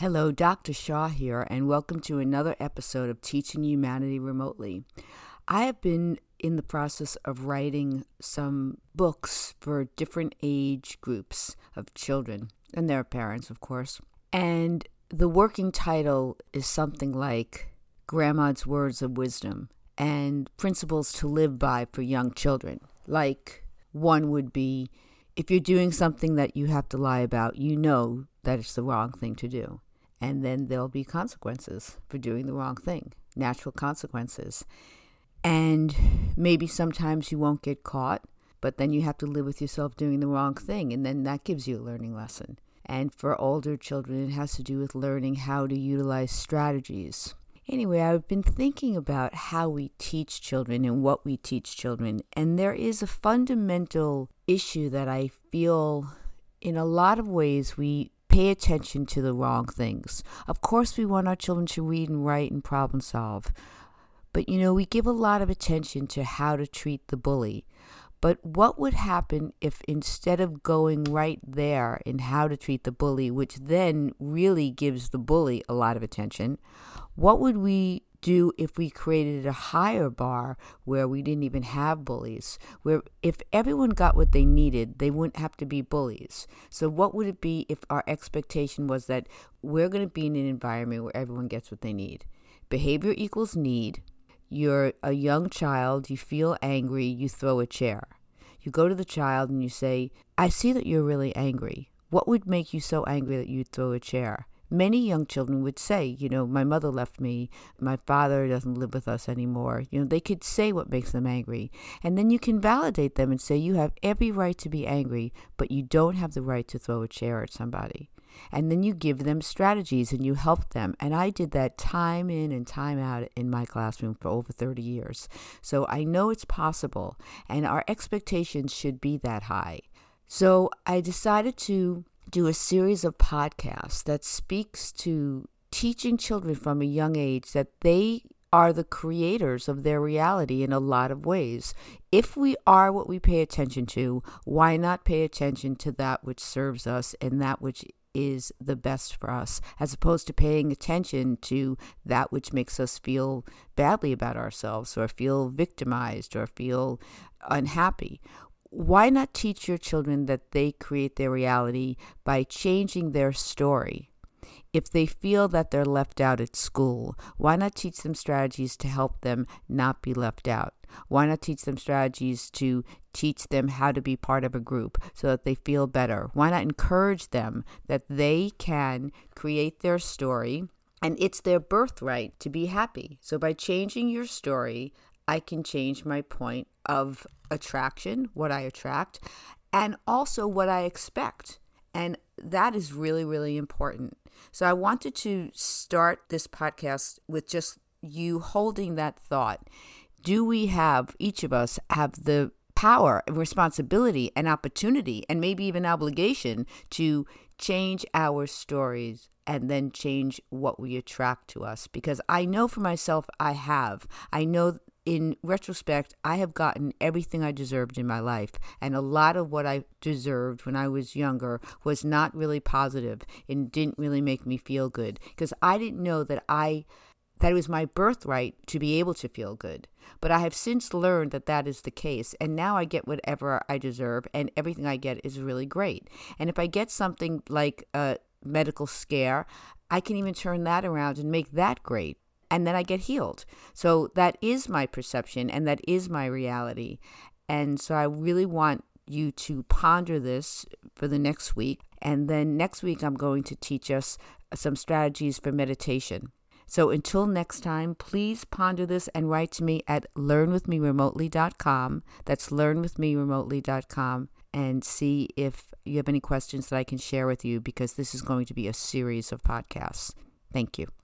Hello, Dr. Shaw here, and welcome to another episode of Teaching Humanity Remotely. I have been in the process of writing some books for different age groups of children and their parents, of course. And the working title is something like Grandma's Words of Wisdom and Principles to Live By for Young Children. Like one would be if you're doing something that you have to lie about, you know that it's the wrong thing to do and then there'll be consequences for doing the wrong thing, natural consequences. And maybe sometimes you won't get caught, but then you have to live with yourself doing the wrong thing, and then that gives you a learning lesson. And for older children, it has to do with learning how to utilize strategies. Anyway, I've been thinking about how we teach children and what we teach children, and there is a fundamental issue that I feel in a lot of ways we pay attention to the wrong things. Of course, we want our children to read and write and problem solve. But you know, we give a lot of attention to how to treat the bully. But what would happen if instead of going right there in how to treat the bully, which then really gives the bully a lot of attention, what would we do if we created a higher bar where we didn't even have bullies? Where if everyone got what they needed, they wouldn't have to be bullies. So, what would it be if our expectation was that we're going to be in an environment where everyone gets what they need? Behavior equals need. You're a young child, you feel angry, you throw a chair. You go to the child and you say, I see that you're really angry. What would make you so angry that you'd throw a chair? Many young children would say, you know, my mother left me, my father doesn't live with us anymore. You know, they could say what makes them angry. And then you can validate them and say, you have every right to be angry, but you don't have the right to throw a chair at somebody. And then you give them strategies and you help them. And I did that time in and time out in my classroom for over 30 years. So I know it's possible, and our expectations should be that high. So I decided to do a series of podcasts that speaks to teaching children from a young age that they are the creators of their reality in a lot of ways. If we are what we pay attention to, why not pay attention to that which serves us and that which is the best for us, as opposed to paying attention to that which makes us feel badly about ourselves or feel victimized or feel unhappy? Why not teach your children that they create their reality by changing their story? If they feel that they're left out at school, why not teach them strategies to help them not be left out? Why not teach them strategies to teach them how to be part of a group so that they feel better? Why not encourage them that they can create their story and it's their birthright to be happy? So, by changing your story, I can change my point of attraction, what I attract, and also what I expect. And that is really, really important. So I wanted to start this podcast with just you holding that thought. Do we have, each of us, have the power and responsibility and opportunity and maybe even obligation to change our stories and then change what we attract to us because I know for myself I have. I know in retrospect, I have gotten everything I deserved in my life. And a lot of what I deserved when I was younger was not really positive and didn't really make me feel good because I didn't know that I that it was my birthright to be able to feel good. But I have since learned that that is the case. And now I get whatever I deserve, and everything I get is really great. And if I get something like a medical scare, I can even turn that around and make that great and then I get healed. So that is my perception and that is my reality. And so I really want you to ponder this for the next week. And then next week, I'm going to teach us some strategies for meditation. So until next time, please ponder this and write to me at learnwithmeremotely.com. That's learnwithmeremotely.com and see if you have any questions that I can share with you because this is going to be a series of podcasts. Thank you.